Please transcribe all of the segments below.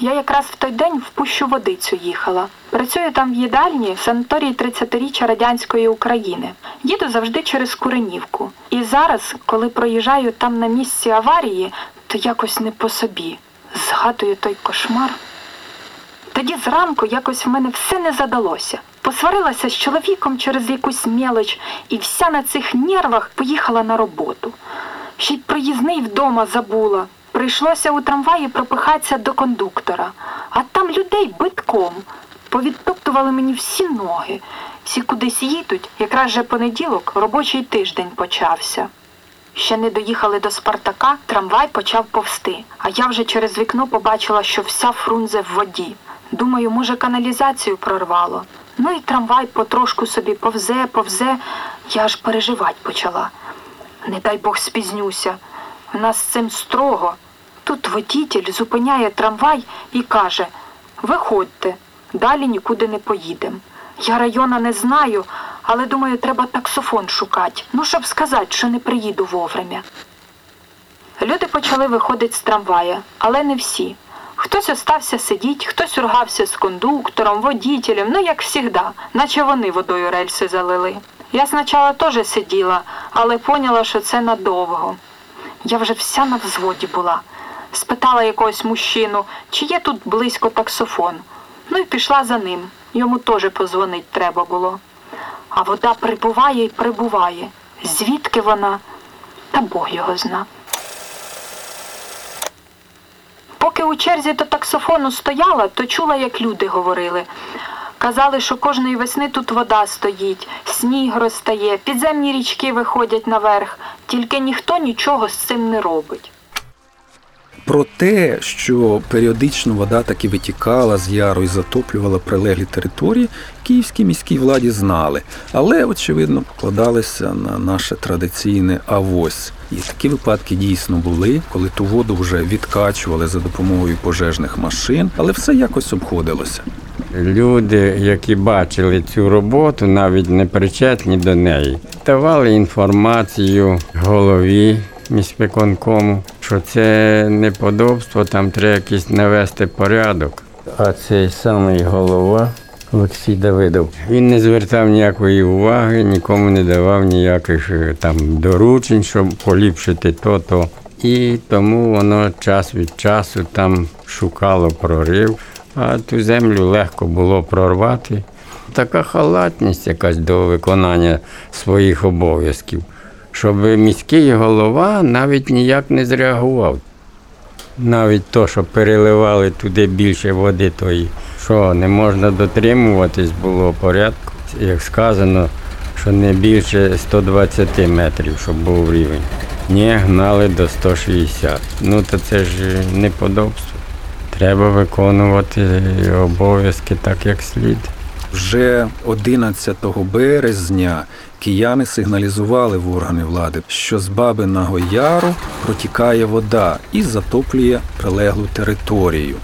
Я якраз в той день в пущу водицю їхала. Працюю там в їдальні в санаторії 30-річчя радянської України. Їду завжди через Куренівку. І зараз, коли проїжджаю там на місці аварії, то якось не по собі. Згадую той кошмар. Тоді зранку якось в мене все не задалося. Посварилася з чоловіком через якусь мелоч і вся на цих нервах поїхала на роботу. Ще й проїзний вдома забула. Прийшлося у трамваї пропихатися до кондуктора, а там людей битком. Повідтоптували мені всі ноги. Всі кудись їдуть, якраз же понеділок робочий тиждень почався. Ще не доїхали до Спартака, трамвай почав повсти, а я вже через вікно побачила, що вся фрунзе в воді. Думаю, може, каналізацію прорвало. Ну і трамвай потрошку собі повзе, повзе, я аж переживати почала. Не дай Бог спізнюся. У нас з цим строго. Тут водітель зупиняє трамвай і каже: Виходьте, далі нікуди не поїдемо. Я района не знаю, але думаю, треба таксофон шукати. Ну, щоб сказати, що не приїду вовремя. Люди почали виходити з трамвая, але не всі. Хтось остався сидіть, хтось ургався з кондуктором, водітелем, ну як завжди, наче вони водою рельси залили. Я спочатку теж сиділа, але поняла, що це надовго. Я вже вся на взводі була. Спитала якогось мужчину, чи є тут близько таксофон. Ну і пішла за ним. Йому теж позвонить треба було. А вода прибуває і прибуває. Звідки вона? Та Бог його зна. Поки у черзі до таксофону стояла, то чула, як люди говорили. Казали, що кожної весни тут вода стоїть, сніг розтає, підземні річки виходять наверх, тільки ніхто нічого з цим не робить. Про те, що періодично вода таки витікала з яру і затоплювала прилеглі території, київській міській владі знали, але, очевидно, покладалися на наше традиційне авось. І такі випадки дійсно були, коли ту воду вже відкачували за допомогою пожежних машин, але все якось обходилося. Люди, які бачили цю роботу, навіть не причетні до неї, давали інформацію голові міськвиконкому, що це неподобство, там треба якийсь навести порядок. А цей самий голова Олексій Давидов. Він не звертав ніякої уваги, нікому не давав ніяких е, там доручень, щоб поліпшити то-то. І тому воно час від часу там шукало прорив, а ту землю легко було прорвати. Така халатність якась до виконання своїх обов'язків, щоб міський голова навіть ніяк не зреагував. Навіть то, що переливали туди більше води, тої, що не можна дотримуватись було порядку. Як сказано, що не більше 120 метрів, щоб був рівень. Ні, гнали до 160. Ну то це ж неподобство. Треба виконувати обов'язки так, як слід. Вже 11 березня кияни сигналізували в органи влади, що з Бабиного Яру протікає вода і затоплює прилеглу територію.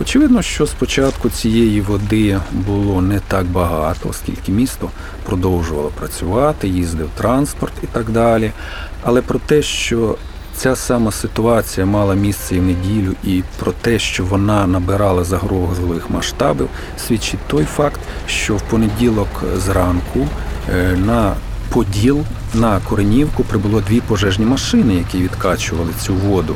Очевидно, що спочатку цієї води було не так багато, оскільки місто продовжувало працювати, їздив транспорт і так далі. Але про те, що ця сама ситуація мала місце і в неділю, і про те, що вона набирала загрозливих масштабів, свідчить той факт, що в понеділок зранку е, на Поділ на Коренівку прибуло дві пожежні машини, які відкачували цю воду.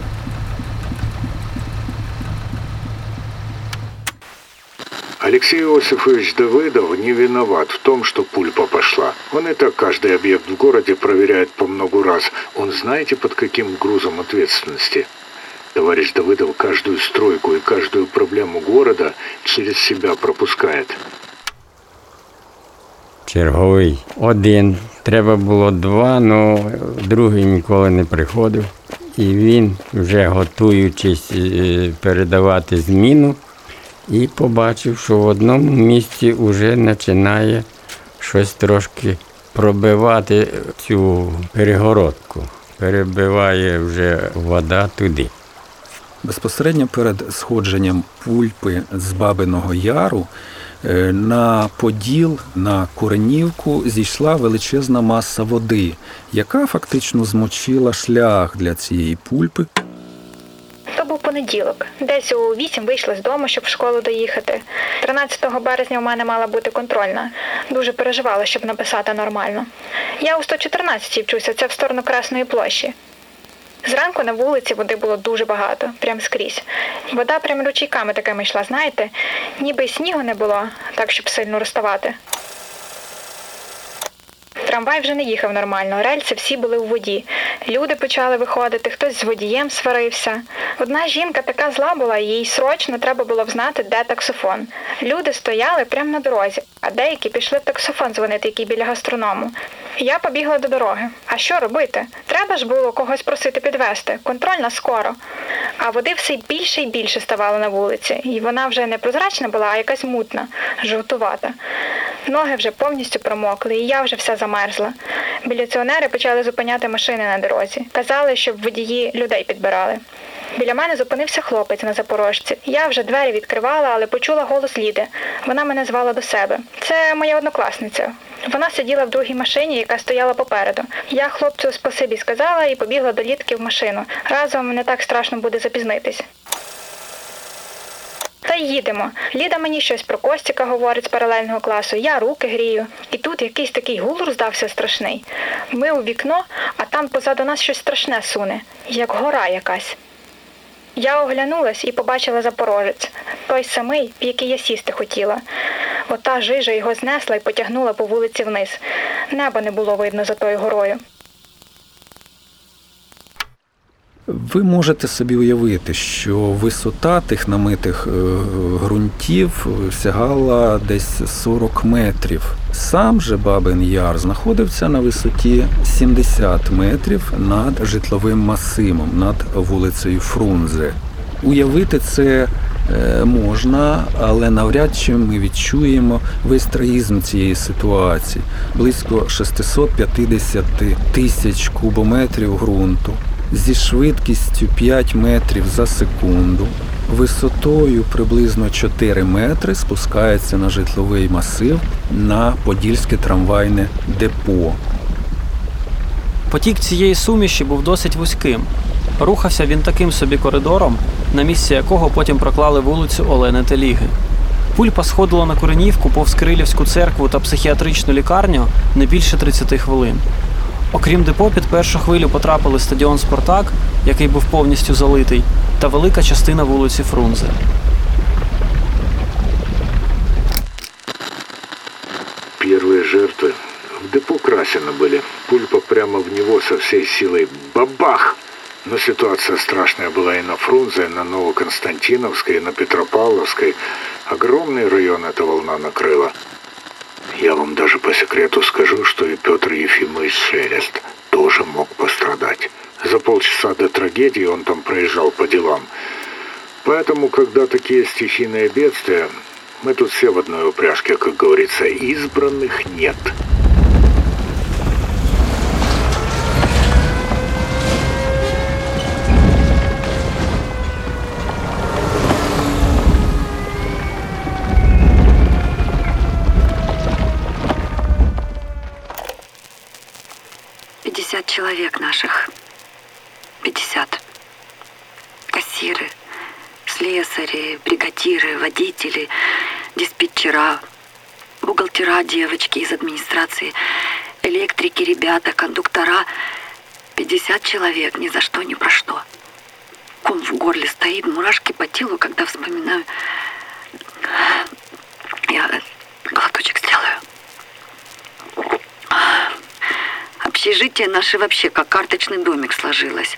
Алексей Иосифович Давыдов не виноват в том, что пульпа пошла. Он и так каждый объект в городе проверяет по много раз. Он знаете, под каким грузом ответственности? Товарищ Давыдов каждую стройку и каждую проблему города через себя пропускает. Черговий один. Треба було два, але другий ніколи не приходив. І він, вже готуючись е, передавати зміну, і побачив, що в одному місці вже починає щось трошки пробивати цю перегородку. Перебиває вже вода туди. Безпосередньо перед сходженням пульпи з Бабиного Яру е, на Поділ, на Коренівку зійшла величезна маса води, яка фактично змочила шлях для цієї пульпи. Понеділок. Десь у вісім вийшла з дому, щоб в школу доїхати. 13 березня у мене мала бути контрольна. Дуже переживала, щоб написати нормально. Я у 114 вчуся, це в сторону Красної площі. Зранку на вулиці води було дуже багато, прям скрізь. Вода прям ручейками такими йшла, знаєте, ніби й снігу не було, так щоб сильно розставати. Трамвай вже не їхав нормально, рельси всі були у воді. Люди почали виходити, хтось з водієм сварився. Одна жінка така зла була, їй срочно треба було взнати, де таксофон. Люди стояли прямо на дорозі, а деякі пішли в таксофон дзвонити, який біля гастроному. Я побігла до дороги. А що робити? Треба ж було когось просити підвести. Контрольна скоро. А води все більше і більше ставало на вулиці, і вона вже не прозрачна була, а якась мутна, жовтувата. Ноги вже повністю промокли, і я вже вся замерзла. Міліціонери почали зупиняти машини на дорозі. Казали, щоб водії людей підбирали. Біля мене зупинився хлопець на запорожці. Я вже двері відкривала, але почула голос Ліди. Вона мене звала до себе. Це моя однокласниця. Вона сиділа в другій машині, яка стояла попереду. Я хлопцю спасибі сказала і побігла до Лідки в машину. Разом не так страшно буде запізнитись. Їдемо. Ліда мені щось про Костіка говорить з паралельного класу, я руки грію. І тут якийсь такий гул роздався страшний. Ми у вікно, а там позаду нас щось страшне суне, як гора якась. Я оглянулась і побачила запорожець, той самий, в який я сісти хотіла. Ота жижа його знесла і потягнула по вулиці вниз. Неба не було видно за тою горою. Ви можете собі уявити, що висота тих намитих е, ґрунтів сягала десь 40 метрів. Сам же Бабин Яр знаходився на висоті 70 метрів над житловим масивом, над вулицею Фрунзе. Уявити це е, можна, але навряд чи ми відчуємо весь трагізм цієї ситуації. Близько 650 тисяч кубометрів ґрунту зі швидкістю 5 метрів за секунду, висотою приблизно 4 метри спускається на житловий масив на Подільське трамвайне депо. Потік цієї суміші був досить вузьким. Рухався він таким собі коридором, на місці якого потім проклали вулицю Олени Теліги. Пульпа сходила на Куренівку повз Кирилівську церкву та психіатричну лікарню не більше 30 хвилин. Окрім депо, під першу хвилю потрапили стадіон Спартак, який був повністю залитий, та велика частина вулиці Фрунзе. Первые жертвы в депо Красина были. Пульпа прямо в него со всей силой бабах! Но ситуация страшная была и на Фрунзе, и на Новоконстантиновской, и на Петропавловской. Огромный район эта волна накрыла. Я вам даже по секрету скажу, что и Петр Ефимович Шелест тоже мог пострадать. За полчаса до трагедии он там проезжал по делам. Поэтому, когда такие стихийные бедствия, мы тут все в одной упряжке, как говорится, избранных нет. Человек наших. Пятьдесят. Кассиры, слесари, бригадиры, водители, диспетчера, бухгалтера, девочки из администрации, электрики, ребята, кондуктора. Пятьдесят человек, ни за что, ни про что. Ком в горле стоит, мурашки по телу, когда вспоминаю. Общежитие наше вообще как карточный домик сложилось.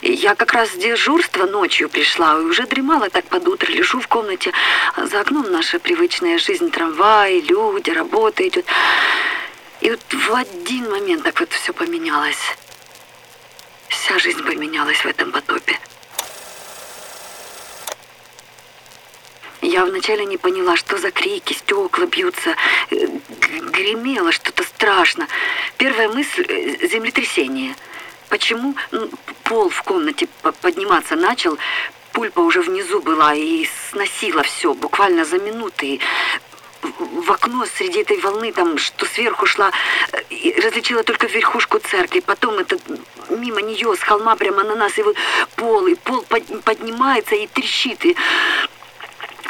Я как раз с дежурства ночью пришла и уже дремала так под утро. Лежу в комнате, за окном наша привычная жизнь, трамвай, люди, работа идет. И вот в один момент так вот все поменялось. Вся жизнь поменялась в этом потопе. Я вначале не поняла, что за крики, стекла бьются, э, гремело. Первая мысль э, – землетрясение. Почему ну, пол в комнате подниматься начал, пульпа уже внизу была и сносила все буквально за минуты. в окно среди этой волны, там, что сверху шла, э, различила только верхушку церкви. Потом это мимо нее с холма прямо на нас, и вот пол, и пол поднимается и трещит. И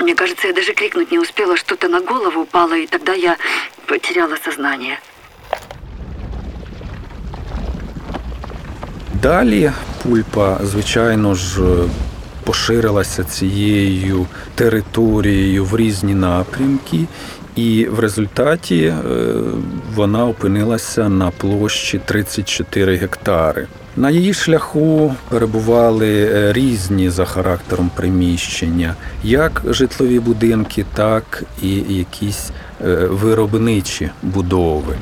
мне кажется, я даже крикнуть не успела, что-то на голову упало, и тогда я потеряла сознание. Далі пульпа, звичайно ж, поширилася цією територією в різні напрямки, і в результаті е, вона опинилася на площі 34 гектари. На її шляху перебували е, різні за характером приміщення, як житлові будинки, так і якісь е, виробничі будови.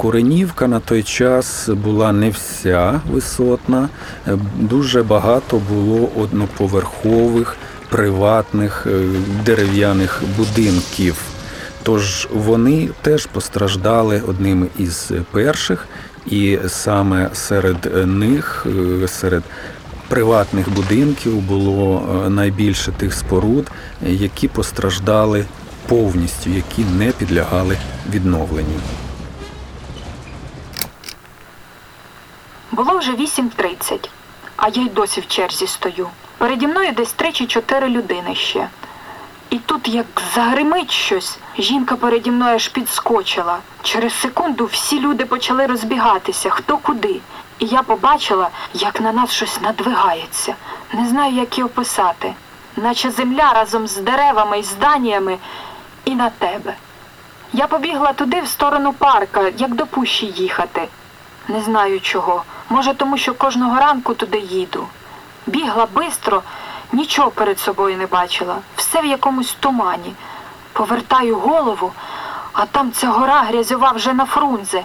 Куренівка на той час була не вся висотна, е, дуже багато було одноповерхових приватних дерев'яних будинків. Тож вони теж постраждали одними із перших, і саме серед них, е, серед приватних будинків, було е, найбільше тих споруд, які постраждали повністю, які не підлягали відновленню. Було вже 8.30, а я й досі в черзі стою. Переді мною десь три чи чотири людини ще. І тут, як загримить щось, жінка переді мною аж підскочила. Через секунду всі люди почали розбігатися, хто куди. І я побачила, як на нас щось надвигається. Не знаю, як і описати, наче земля разом з деревами і зданнями і на тебе. Я побігла туди, в сторону парка, як до пущі їхати. Не знаю чого. Може, тому що кожного ранку туди їду. Бігла бистро. Нічого перед собою не бачила, все в якомусь тумані. Повертаю голову, а там ця гора грязьова вже на фрунзе,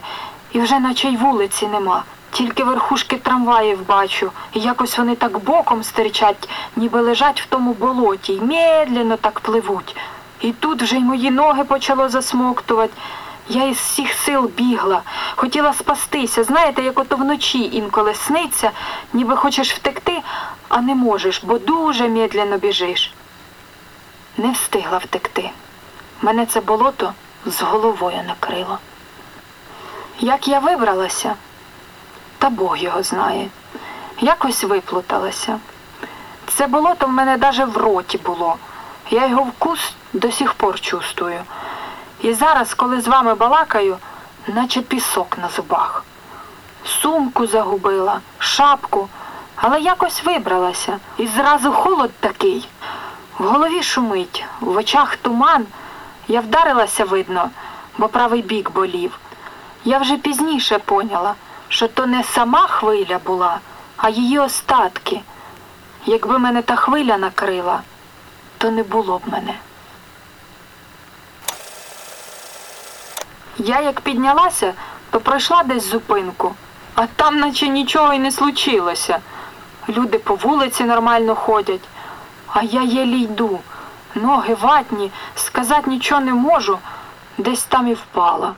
і вже наче й вулиці нема. Тільки верхушки трамваїв бачу, і якось вони так боком стирчать, ніби лежать в тому болоті, й медленно так пливуть. І тут вже й мої ноги почало засмоктувати. Я із всіх сил бігла, хотіла спастися. Знаєте, як ото вночі інколи сниться, ніби хочеш втекти, а не можеш, бо дуже медленно біжиш. Не встигла втекти. Мене це болото з головою накрило. Як я вибралася, та Бог його знає, якось виплуталася. Це болото в мене навіть в роті було. Я його вкус до сих пор чувствую. І зараз, коли з вами балакаю, наче пісок на зубах. Сумку загубила, шапку, але якось вибралася. І зразу холод такий. В голові шумить, в очах туман. Я вдарилася, видно, бо правий бік болів. Я вже пізніше поняла, що то не сама хвиля була, а її остатки. Якби мене та хвиля накрила, то не було б мене. Я як піднялася, то пройшла десь зупинку, а там наче нічого й не случилося. Люди по вулиці нормально ходять, а я єлі йду. Ноги ватні, сказати нічого не можу, десь там і впала.